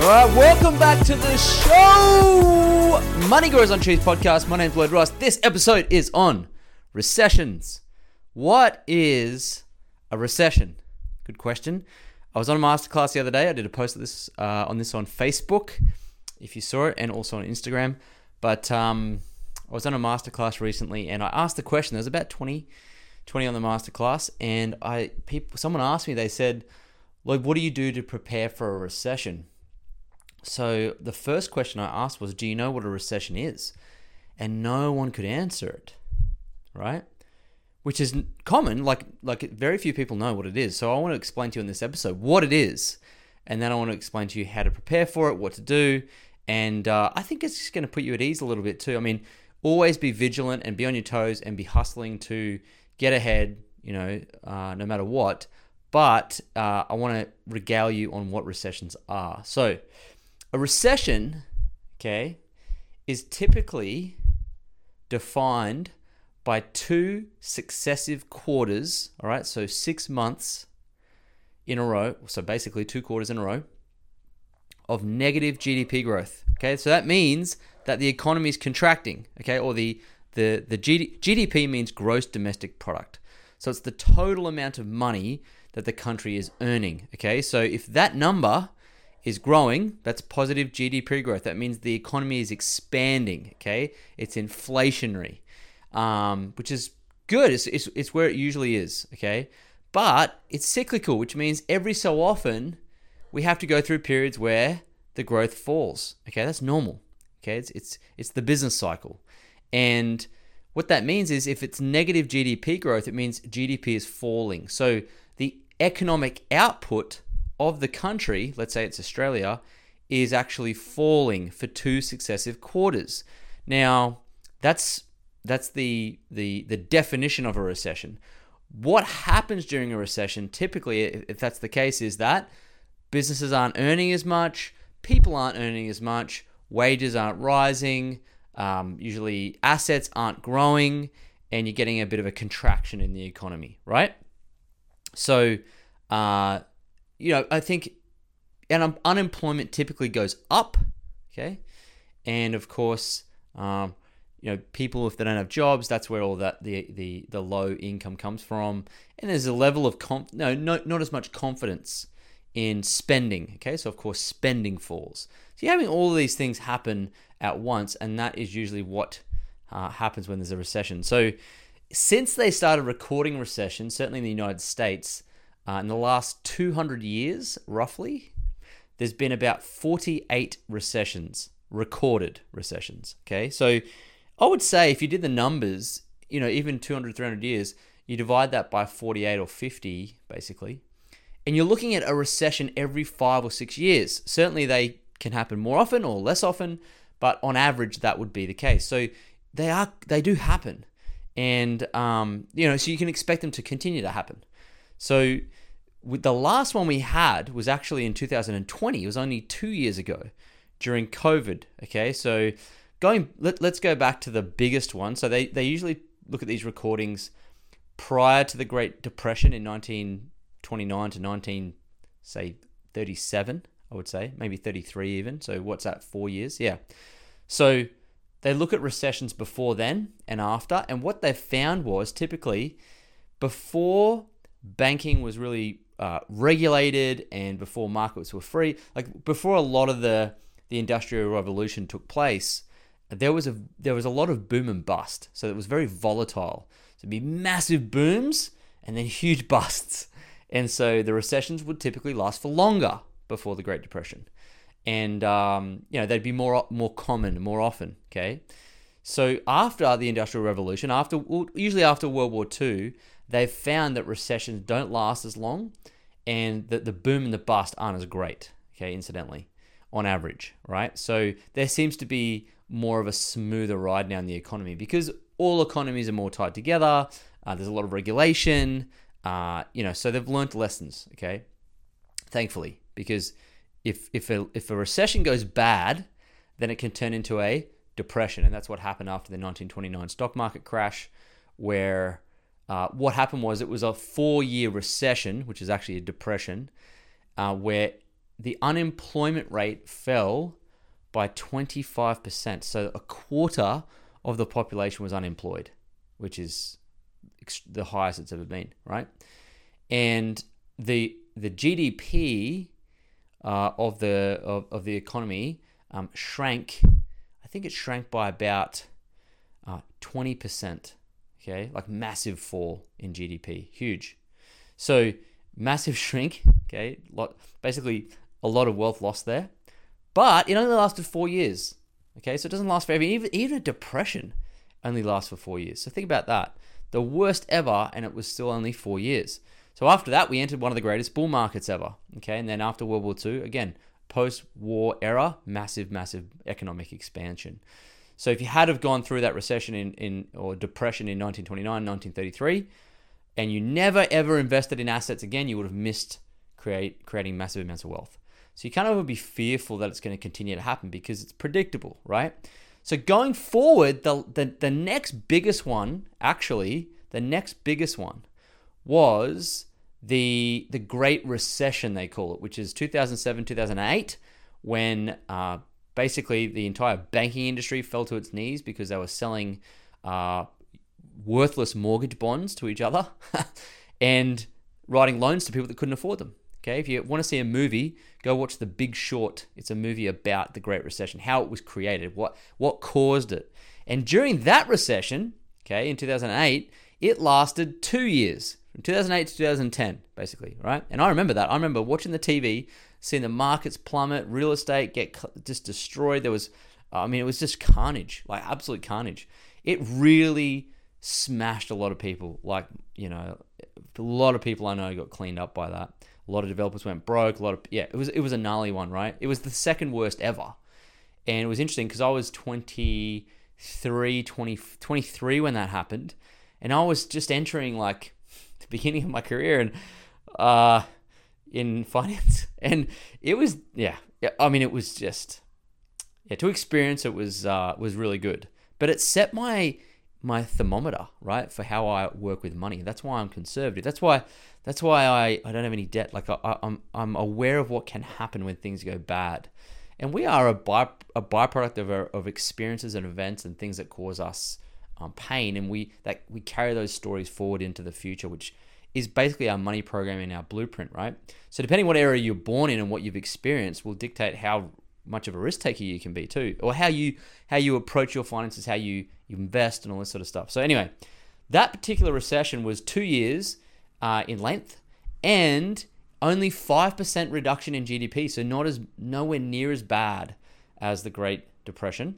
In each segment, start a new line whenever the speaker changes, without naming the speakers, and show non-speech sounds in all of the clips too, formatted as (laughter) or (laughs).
All right, welcome back to the show. Money Grows on Trees podcast. My name's Lloyd Ross. This episode is on recessions. What is a recession? Good question. I was on a masterclass the other day. I did a post this uh, on this on Facebook, if you saw it, and also on Instagram. But um, I was on a masterclass recently, and I asked the question. There was about 20, 20 on the masterclass, and I people someone asked me. They said, "Lloyd, what do you do to prepare for a recession?" So the first question I asked was, "Do you know what a recession is?" And no one could answer it, right? Which is common. Like like very few people know what it is. So I want to explain to you in this episode what it is, and then I want to explain to you how to prepare for it, what to do, and uh, I think it's just going to put you at ease a little bit too. I mean, always be vigilant and be on your toes and be hustling to get ahead. You know, uh, no matter what. But uh, I want to regale you on what recessions are. So, a recession, okay, is typically defined by two successive quarters, all right, so six months in a row, so basically two quarters in a row of negative GDP growth. Okay, so that means that the economy is contracting, okay, or the the the GD, GDP means gross domestic product. So it's the total amount of money that the country is earning, okay? So if that number is growing, that's positive GDP growth. That means the economy is expanding, okay? It's inflationary, um, which is good. It's, it's, it's where it usually is, okay? But it's cyclical, which means every so often we have to go through periods where the growth falls, okay? That's normal, okay? It's, it's, it's the business cycle. And what that means is if it's negative GDP growth, it means GDP is falling. So the economic output of the country, let's say it's Australia, is actually falling for two successive quarters. Now, that's that's the the the definition of a recession. What happens during a recession, typically, if that's the case, is that businesses aren't earning as much, people aren't earning as much, wages aren't rising, um, usually assets aren't growing, and you're getting a bit of a contraction in the economy, right? So, uh, you know, I think, and um, unemployment typically goes up, okay, and of course, um, you know, people if they don't have jobs, that's where all that the the the low income comes from, and there's a level of no, no, not as much confidence in spending, okay, so of course, spending falls. So you're having all these things happen at once, and that is usually what uh, happens when there's a recession. So, since they started recording recessions, certainly in the United States, uh, in the last 200 years, roughly, there's been about 48 recessions, recorded recessions. Okay, so I would say if you did the numbers, you know, even 200, 300 years, you divide that by 48 or 50, basically, and you're looking at a recession every five or six years. Certainly, they can happen more often or less often, but on average, that would be the case. So they are, they do happen, and um, you know, so you can expect them to continue to happen. So the last one we had was actually in 2020. It was only two years ago during COVID. Okay, so going let, let's go back to the biggest one. So they they usually look at these recordings prior to the Great Depression in 1929 to 19 say 37. I would say maybe 33 even. So what's that? Four years? Yeah. So they look at recessions before then and after, and what they found was typically before banking was really uh, regulated and before markets were free, like before a lot of the the industrial revolution took place, there was a there was a lot of boom and bust. So it was very volatile. So it'd be massive booms and then huge (laughs) busts. And so the recessions would typically last for longer before the Great Depression, and um, you know they'd be more more common more often. Okay, so after the Industrial Revolution, after usually after World War II, they've found that recessions don't last as long, and that the boom and the bust aren't as great. Okay, incidentally, on average, right? So there seems to be more of a smoother ride now in the economy because all economies are more tied together. Uh, there's a lot of regulation, uh, you know, so they've learned lessons, okay? Thankfully, because if if a, if a recession goes bad, then it can turn into a depression, and that's what happened after the 1929 stock market crash, where uh, what happened was it was a four-year recession, which is actually a depression, uh, where the unemployment rate fell by 25%. So a quarter of the population was unemployed, which is the highest it's ever been, right? And the the GDP uh, of the of, of the economy um, shrank. I think it shrank by about uh, twenty percent. Okay, like massive fall in GDP, huge. So massive (laughs) shrink. Okay, lot basically a lot of wealth lost there, but it only lasted four years. Okay, so it doesn't last forever. Even even a depression only lasts for four years. So think about that. The worst ever, and it was still only four years. So after that, we entered one of the greatest bull markets ever. Okay, and then after World War II, again, post-war era, massive, massive economic expansion. So if you had have gone through that recession in, in or depression in 1929, 1933, and you never ever invested in assets again, you would have missed create creating massive amounts of wealth. So you kind of would be fearful that it's going to continue to happen because it's predictable, right? So going forward, the, the, the next biggest one, actually, the next biggest one was the the Great Recession, they call it, which is 2007, 2008, when uh, basically the entire banking industry fell to its knees because they were selling uh, worthless mortgage bonds to each other (laughs) and writing loans to people that couldn't afford them. Okay, if you want to see a movie, go watch The Big Short. It's a movie about the Great Recession, how it was created, what what caused it. And during that recession, okay, in 2008, it lasted 2 years, from 2008 to 2010, basically, right? And I remember that. I remember watching the TV, seeing the markets plummet, real estate get just destroyed. There was I mean, it was just carnage, like absolute carnage. It really smashed a lot of people. Like, you know, a lot of people I know got cleaned up by that. A lot of developers went broke. A lot of yeah, it was it was a gnarly one, right? It was the second worst ever, and it was interesting because I was 23, 20, 23 when that happened, and I was just entering like (laughs) the beginning of my career and uh in finance, (laughs) and it was yeah. I mean, it was just yeah to experience it was uh was really good, but it set my my thermometer, right, for how I work with money. That's why I'm conservative. That's why that's why I, I don't have any debt. Like I, am I'm, I'm aware of what can happen when things go bad, and we are a by a byproduct of our, of experiences and events and things that cause us um, pain, and we that we carry those stories forward into the future, which is basically our money program in our blueprint, right? So depending what area you're born in and what you've experienced will dictate how much of a risk taker you can be too, or how you how you approach your finances, how you you invest, and all this sort of stuff. So anyway, that particular recession was two years uh, in length and only five percent reduction in GDP. So not as nowhere near as bad as the Great Depression.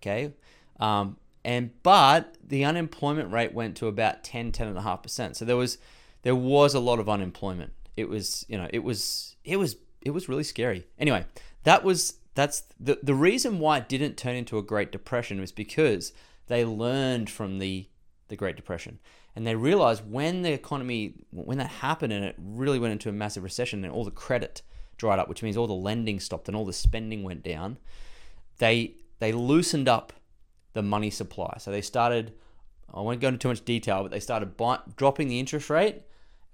Okay, um, and but the unemployment rate went to about 10 10 and a half percent. So there was there was a lot of unemployment. It was you know it was it was it was really scary. Anyway that was that's the the reason why it didn't turn into a Great Depression was because they learned from the the Great Depression. And they realized when the economy when that happened and it really went into a massive recession and all the credit dried up, which means all the lending stopped and all the spending went down. They they loosened up the money supply. So they started. I won't go into too much detail, but they started buy, dropping the interest rate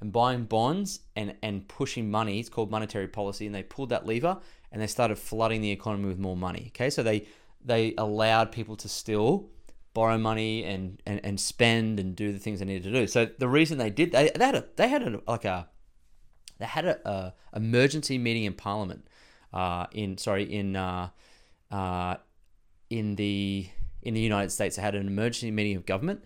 and buying bonds and, and pushing money. It's called monetary policy, and they pulled that lever and they started flooding the economy with more money. Okay, so they they allowed people to still borrow money and, and, and spend and do the things they needed to do. So the reason they did they, they had a, they had a, like a they had a, a emergency meeting in Parliament uh, in sorry in uh, uh, in the in the United States. They had an emergency meeting of government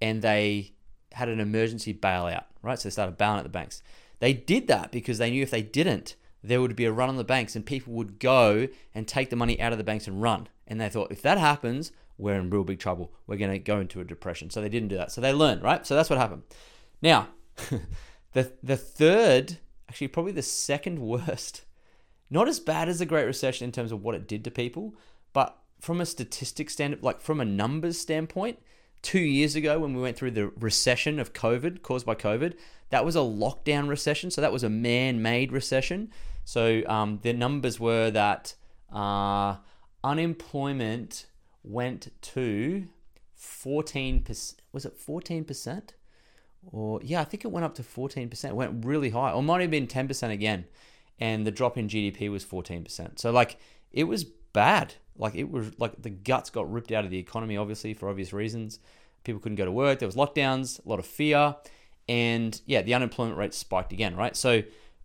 and they had an emergency bailout. Right, so they started bailing out the banks. They did that because they knew if they didn't, there would be a run on the banks and people would go and take the money out of the banks and run. And they thought, if that happens, we're in real big trouble. We're going to go into a depression. So they didn't do that. So they learned, right? So that's what happened. Now, (laughs) the the third, actually probably the second (laughs) worst not as bad as the Great Recession in terms of what it did to people, but from a statistics stand, like from a numbers standpoint, two years ago when we went through the recession of COVID caused by COVID, that was a lockdown recession. So that was a man-made recession. So um, the numbers were that uh, unemployment went to 14%. Was it 14%? Or, yeah, I think it went up to 14%. It went really high. Or might have been 10% again. And the drop in GDP was 14%. So, like, it was bad. Like, it was like the guts got ripped out of the economy, obviously, for obvious reasons. People couldn't go to work. There was lockdowns, a lot of fear. And yeah, the unemployment rate spiked again, right? So,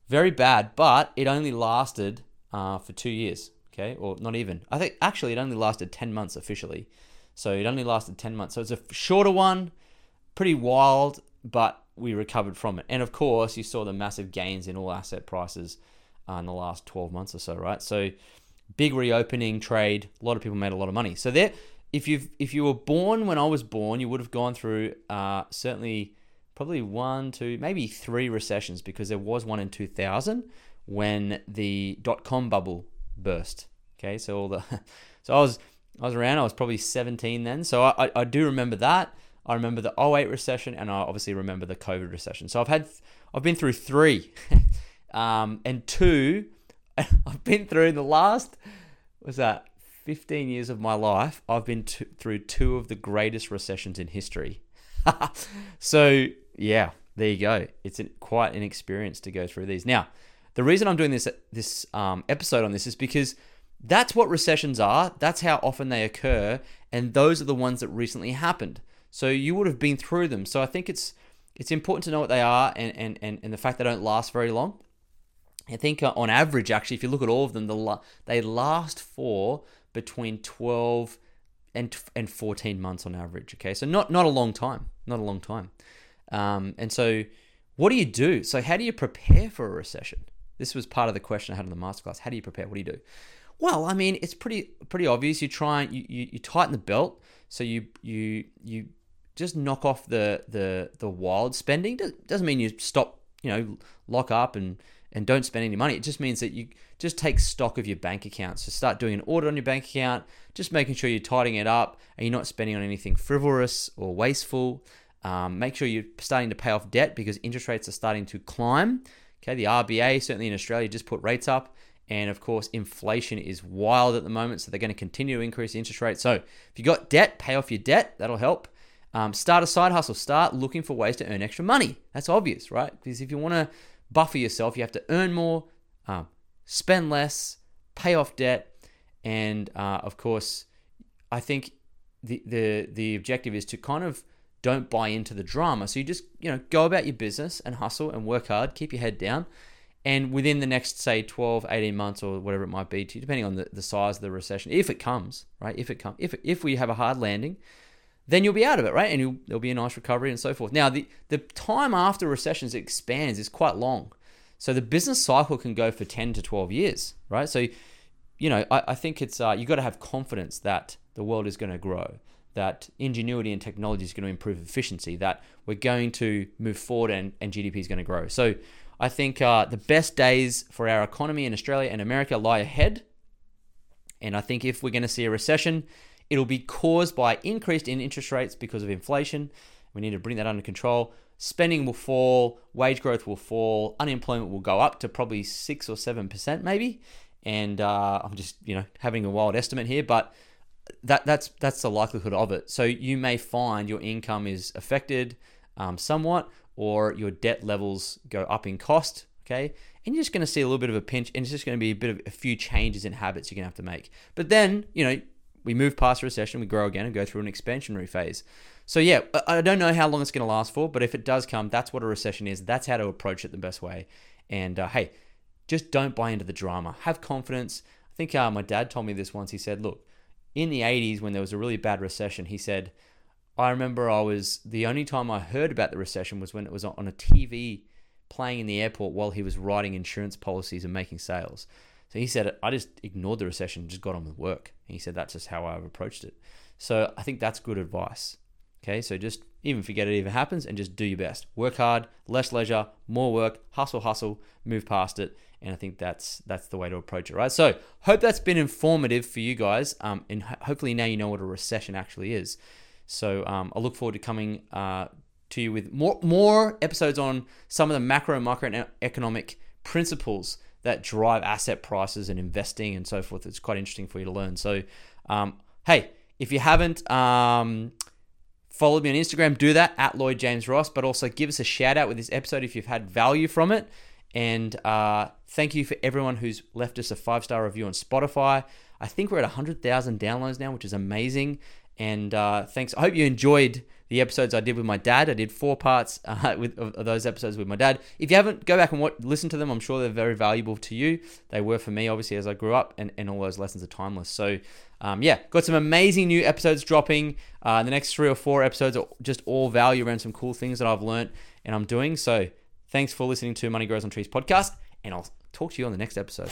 very bad, but it only lasted uh, for two years, okay? Or not even. I think actually it only lasted 10 months officially. So it only lasted 10 months. So it's a shorter one, pretty wild, but we recovered from it. And of course, you saw the massive gains in all asset prices uh, in the last 12 months or so, right? So big reopening trade, a lot of people made a lot of money. So there, if you if you were born when I was born, you would have gone through uh, certainly probably one, two, maybe three recessions because there was one in 2000 when the dot com bubble burst. Okay, so all the (laughs) so I was I was around. I was probably 17 then. So I, I do remember that. I remember the 08 recession, and I obviously remember the COVID recession. So I've had, I've been through three, (laughs) um, and two, (laughs) I've been through in the last, was that 15 years of my life? I've been through two of the greatest recessions in history. (laughs) so yeah, there you go. It's an, quite an experience to go through these. Now, the reason I'm doing this this um, episode on this is because that's what recessions are. That's how often they occur, and those are the ones that recently happened. So you would have been through them. So I think it's it's important to know what they are and and and, and the fact they don't last very long. I think uh, on average, actually, if you look at all of them, the they last for between 12 and and 14 months on average. Okay, so not not a long time, not a long time. Um, and so, what do you do? So how do you prepare for a recession? This was part of the question I had in the masterclass. How do you prepare? What do you do? Well, I mean, it's pretty pretty obvious. You try and you, you, you tighten the belt, so you you you just knock off the the the wild spending. Doesn't mean you stop, you know, lock up and and don't spend any money. It just means that you just take stock of your bank account. So start doing an audit on your bank account, just making sure you're tidying it up and you're not spending on anything frivolous or wasteful. Um, make sure you're starting to pay off debt because interest rates are starting to climb. Okay, the RBA certainly in Australia just put rates up, and of course, inflation is wild at the moment, so they're going to continue to increase interest rates. So if you've got debt, pay off your debt. That'll help. Um, start a side hustle. Start looking for ways to earn extra money. That's obvious, right? Because if you want to buffer yourself, you have to earn more, um, spend less, pay off debt, and uh, of course, I think the the the objective is to kind of don't buy into the drama. So you just you know go about your business and hustle and work hard, keep your head down, and within the next, say, 12, 18 months or whatever it might be, to, depending on the, the size of the recession, if it comes, right? If it comes, if, if we have a hard landing, then you'll be out of it, right? And there'll be a nice recovery and so forth. Now, the, the time after recessions expands is quite long. So the business cycle can go for 10 to 12 years, right? So, you know, I, I think it's, uh, you've got to have confidence that the world is going to grow, that ingenuity and technology is going to improve efficiency, that we're going to move forward and, and GDP is going to grow. So I think uh, the best days for our economy in Australia and America lie ahead. And I think if we're going to see a recession, it'll be caused by increased in interest rates because of inflation. We need to bring that under control. Spending will fall, wage growth will fall, unemployment will go up to probably six or seven percent, maybe. And uh, I'm just you know having a wild estimate here, but that that's that's the likelihood of it. So you may find your income is affected um, somewhat, or your debt levels go up in cost, okay? And you're just going to see a little bit of a pinch, and it's just going to be a bit of a few changes in habits you're going to have to make. But then, you know, we move past recession, we grow again, and go through an expansionary phase. So yeah, I don't know how long it's going to last for, but if it does come, that's what a recession is. That's how to approach it the best way. And uh, hey, just don't buy into the drama. Have confidence. I think uh, my dad told me this once. He said, "Look, in the '80s when there was a really bad recession, he said." I remember I was the only time I heard about the recession was when it was on a TV playing in the airport while he was writing insurance policies and making sales. So he said, I just ignored the recession just got on with work. And he said, that's just how I've approached it. So I think that's good advice. Okay, so just even forget it even happens and just do your best. Work hard, less leisure, more work, hustle, hustle, move past it, and I think that's that's the way to approach it, right? So hope that's been informative for you guys, um, and ho- hopefully now you know what a recession actually is. So um, I look forward to coming uh, to you with more more episodes on some of the macro and microeconomic principles that drive asset prices and investing and so forth. It's quite interesting for you to learn. So, um, hey, if you haven't um, followed me on Instagram, do that at Lloyd James Ross, but also give us a shout out with this episode if you've had value from it. And uh, thank you for everyone who's left us a five star review on Spotify. I think we're at 100,000 downloads now, which is amazing. And uh, thanks. I hope you enjoyed the episodes I did with my dad. I did four parts (laughs) uh, with of, those episodes with my dad. If you haven't, go back and listen to them. I'm sure they're very valuable to you. They were for me, obviously, as I grew up, and, and all those lessons are timeless. So, um, yeah, got some amazing new episodes dropping. Uh, the next three or four episodes are just all value around some cool things that I've learned and I'm doing. So, thanks for listening to Money Grows on Trees podcast, and I'll talk to you on the next episode.